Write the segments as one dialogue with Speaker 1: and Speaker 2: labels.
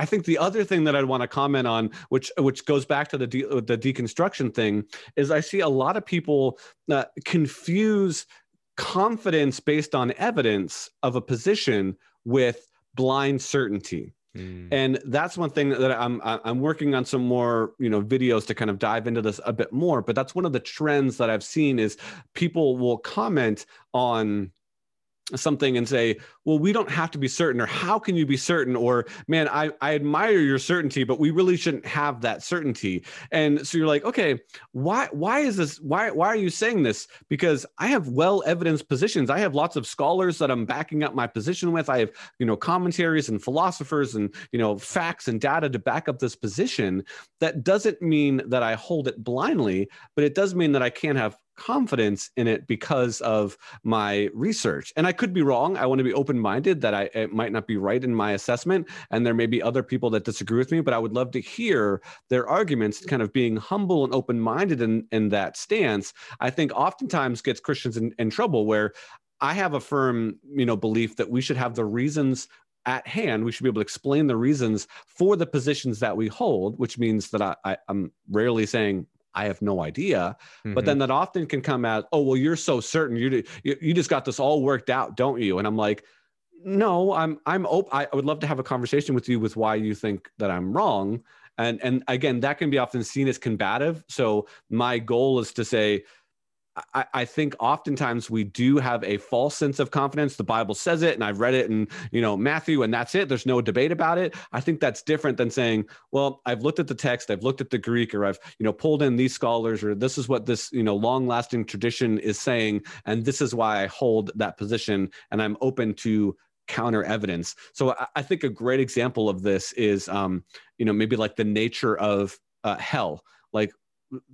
Speaker 1: I think the other thing that I'd want to comment on, which which goes back to the de- the deconstruction thing, is I see a lot of people uh, confuse confidence based on evidence of a position with blind certainty. Mm. And that's one thing that I'm I'm working on some more you know videos to kind of dive into this a bit more. But that's one of the trends that I've seen is people will comment on something and say, well, we don't have to be certain, or how can you be certain? Or, man, I, I admire your certainty, but we really shouldn't have that certainty. And so you're like, okay, why why is this? Why why are you saying this? Because I have well evidenced positions. I have lots of scholars that I'm backing up my position with. I have, you know, commentaries and philosophers and you know facts and data to back up this position. That doesn't mean that I hold it blindly, but it does mean that I can't have confidence in it because of my research. And I could be wrong. I want to be open minded that I it might not be right in my assessment. And there may be other people that disagree with me, but I would love to hear their arguments, kind of being humble and open minded in, in that stance. I think oftentimes gets Christians in, in trouble where I have a firm, you know, belief that we should have the reasons at hand. We should be able to explain the reasons for the positions that we hold, which means that I, I, am rarely saying I have no idea. Mm-hmm. But then mm-hmm. that often can come out, oh, well, you're so certain. You, you you just got this all worked out, don't you? And I'm like, no, I'm I'm open. I would love to have a conversation with you with why you think that I'm wrong. And and again, that can be often seen as combative. So my goal is to say, I, I, think oftentimes we do have a false sense of confidence. The Bible says it, and I've read it in you know Matthew, and that's it. There's no debate about it. I think that's different than saying, well, I've looked at the text, I've looked at the Greek, or I've you know pulled in these scholars, or this is what this you know long-lasting tradition is saying, and this is why I hold that position, and I'm open to counter evidence. So I, I think a great example of this is, um, you know, maybe like the nature of uh, hell. Like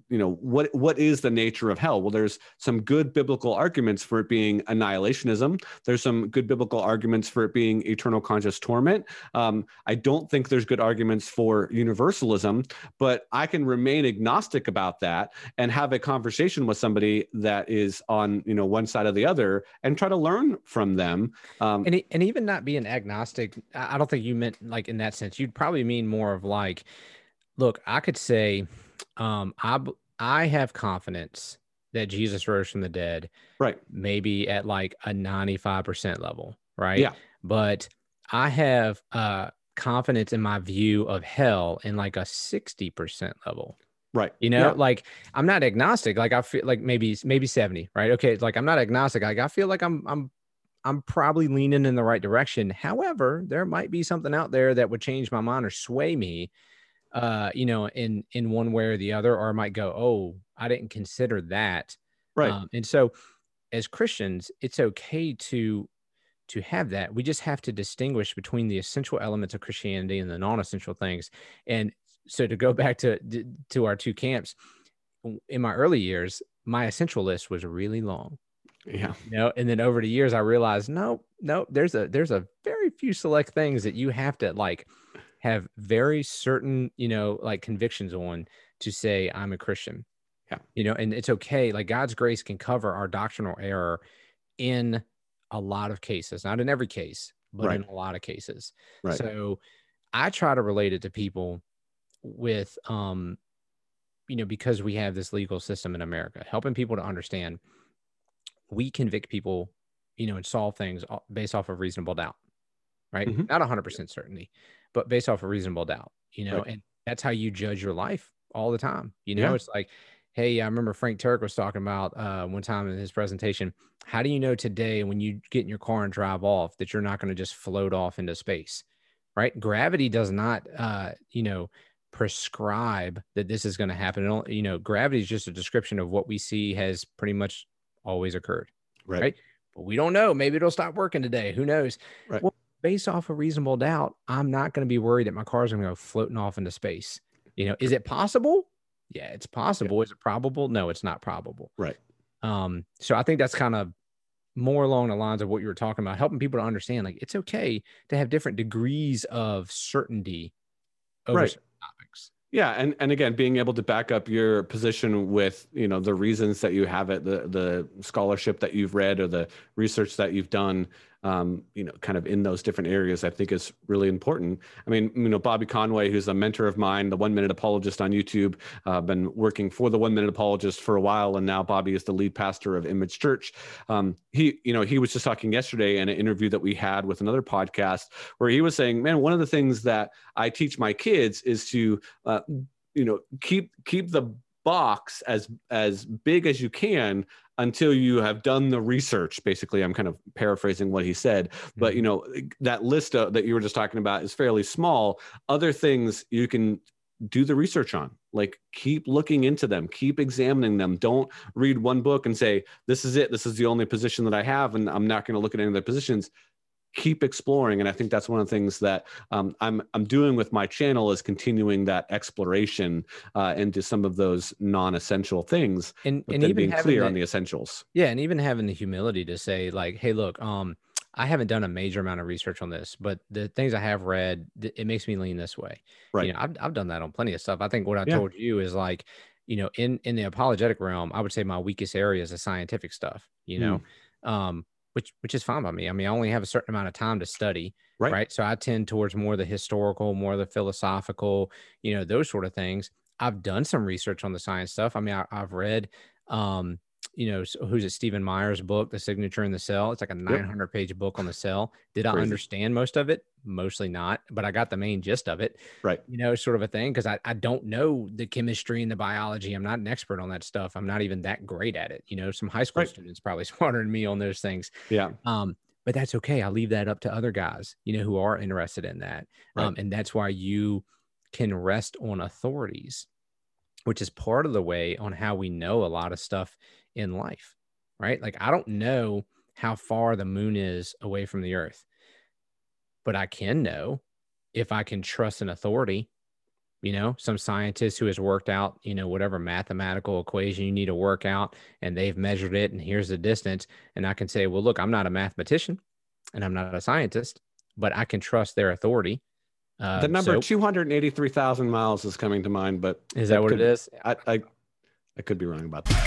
Speaker 1: you know what what is the nature of hell? Well there's some good biblical arguments for it being annihilationism. There's some good biblical arguments for it being eternal conscious torment. Um, i don't think there's good arguments for universalism but i can remain agnostic about that and have a conversation with somebody that is on you know one side or the other and try to learn from them.
Speaker 2: Um, and, and even not being agnostic i don't think you meant like in that sense. You'd probably mean more of like look i could say um, I I have confidence that Jesus rose from the dead.
Speaker 1: Right.
Speaker 2: Maybe at like a 95% level, right?
Speaker 1: Yeah.
Speaker 2: But I have uh confidence in my view of hell in like a 60% level.
Speaker 1: Right.
Speaker 2: You know, yeah. like I'm not agnostic. Like I feel like maybe maybe 70, right? Okay. It's like I'm not agnostic. Like I feel like I'm I'm I'm probably leaning in the right direction. However, there might be something out there that would change my mind or sway me uh, you know, in in one way or the other, or I might go, oh, I didn't consider that.
Speaker 1: Right. Um,
Speaker 2: and so, as Christians, it's okay to to have that. We just have to distinguish between the essential elements of Christianity and the non-essential things. And so, to go back to to our two camps, in my early years, my essential list was really long.
Speaker 1: Yeah.
Speaker 2: You know, and then over the years, I realized, no, no, there's a there's a very few select things that you have to like have very certain, you know, like convictions on to say I'm a Christian.
Speaker 1: Yeah.
Speaker 2: You know, and it's okay. Like God's grace can cover our doctrinal error in a lot of cases, not in every case, but right. in a lot of cases.
Speaker 1: Right.
Speaker 2: So I try to relate it to people with um you know because we have this legal system in America helping people to understand we convict people you know and solve things based off of reasonable doubt right mm-hmm. not 100% certainty but based off of reasonable doubt, you know, right. and that's how you judge your life all the time. You know, yeah. it's like, hey, I remember Frank Turek was talking about uh, one time in his presentation. How do you know today when you get in your car and drive off that you're not going to just float off into space? Right? Gravity does not, uh, you know, prescribe that this is going to happen. You know, gravity is just a description of what we see has pretty much always occurred.
Speaker 1: Right. right?
Speaker 2: But we don't know. Maybe it'll stop working today. Who knows?
Speaker 1: Right.
Speaker 2: Well, based off of reasonable doubt, I'm not going to be worried that my car is going to go floating off into space. You know, is it possible? Yeah, it's possible. Yeah. Is it probable? No, it's not probable.
Speaker 1: Right.
Speaker 2: Um, so I think that's kind of more along the lines of what you were talking about, helping people to understand like it's okay to have different degrees of certainty over right. topics.
Speaker 1: Yeah, and and again, being able to back up your position with you know the reasons that you have it, the the scholarship that you've read or the research that you've done, um, you know, kind of in those different areas, I think is really important. I mean, you know, Bobby Conway, who's a mentor of mine, the One Minute Apologist on YouTube, uh, been working for the One Minute Apologist for a while, and now Bobby is the lead pastor of Image Church. Um, he, you know, he was just talking yesterday in an interview that we had with another podcast where he was saying, "Man, one of the things that I teach my kids is to, uh, you know, keep keep the box as as big as you can until you have done the research basically. I'm kind of paraphrasing what he said but you mm-hmm. know that list uh, that you were just talking about is fairly small. Other things you can do the research on like keep looking into them keep examining them. Don't read one book and say this is it. This is the only position that i have and i'm not going to look at any other positions keep exploring and i think that's one of the things that um, i'm i'm doing with my channel is continuing that exploration uh, into some of those non-essential things
Speaker 2: and, and even
Speaker 1: being clear on the essentials
Speaker 2: yeah and even having the humility to say like hey look um I haven't done a major amount of research on this, but the things I have read, it makes me lean this way.
Speaker 1: Right.
Speaker 2: You know, I've, I've done that on plenty of stuff. I think what I yeah. told you is like, you know, in in the apologetic realm, I would say my weakest area is the scientific stuff. You know, mm. um, which which is fine by me. I mean, I only have a certain amount of time to study, right? right? So I tend towards more of the historical, more of the philosophical, you know, those sort of things. I've done some research on the science stuff. I mean, I, have read um, you know, who's it? Stephen Meyer's book, The Signature in the Cell. It's like a 900 yep. page book on the cell. Did Crazy. I understand most of it? Mostly not, but I got the main gist of it.
Speaker 1: Right.
Speaker 2: You know, sort of a thing because I, I don't know the chemistry and the biology. I'm not an expert on that stuff. I'm not even that great at it. You know, some high school right. students probably smarter than me on those things.
Speaker 1: Yeah.
Speaker 2: Um, but that's okay. I'll leave that up to other guys, you know, who are interested in that. Right. Um, and that's why you can rest on authorities, which is part of the way on how we know a lot of stuff in life, right? Like, I don't know how far the moon is away from the earth, but I can know if I can trust an authority, you know, some scientist who has worked out, you know, whatever mathematical equation you need to work out and they've measured it and here's the distance. And I can say, well, look, I'm not a mathematician and I'm not a scientist, but I can trust their authority.
Speaker 1: Uh, the number so, 283,000 miles is coming to mind, but
Speaker 2: is that what
Speaker 1: could,
Speaker 2: it is?
Speaker 1: I, I, I could be wrong about that.